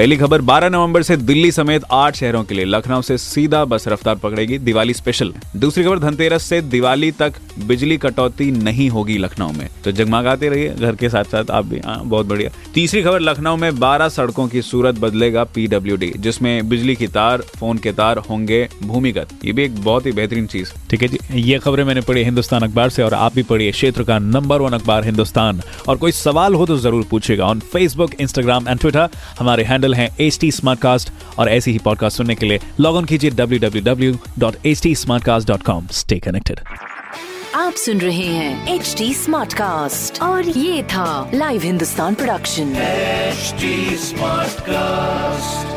पहली खबर 12 नवंबर से दिल्ली समेत आठ शहरों के लिए लखनऊ से सीधा बस रफ्तार पकड़ेगी दिवाली स्पेशल दूसरी खबर, धनतेरस से दिवाली तक बिजली कटौती नहीं होगी लखनऊ में। तो जगमगाते रहिए, घर के साथ साथ आप भी हाँ बहुत बढ़िया। तीसरी खबर, लखनऊ में 12 सड़कों की सूरत बदलेगा पीडब्ल्यूडी जिसमें बिजली की तार, फ़ोन के तार होंगे भूमिगत। ये भी एक बहुत ही बेहतरीन चीज़। ठीक है जी, ये खबरें मैंने पढ़ी हिंदुस्तान अखबार से और आप भी पढ़िए क्षेत्र का नंबर वन अखबार हिंदुस्तान। और कोई सवाल हो तो ज़रूर पूछेगा on Facebook Instagram and Twitter हमारे हैंडल हैं एच टी और ऐसी ही पॉडकास्ट सुनने के लिए लॉग ऑन कीजिए www.htsmartcast.com स्टे कनेक्टेड आप सुन रहे हैं एच डी स्मार्ट कास्ट और ये था live Hindustan production Smartcast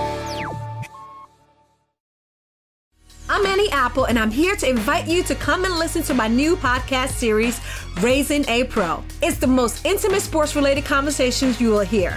I'm Annie Apple, and I'm here to invite you to come and listen to my new podcast series, Raising a Pro. It's the most intimate sports related conversations you will hear.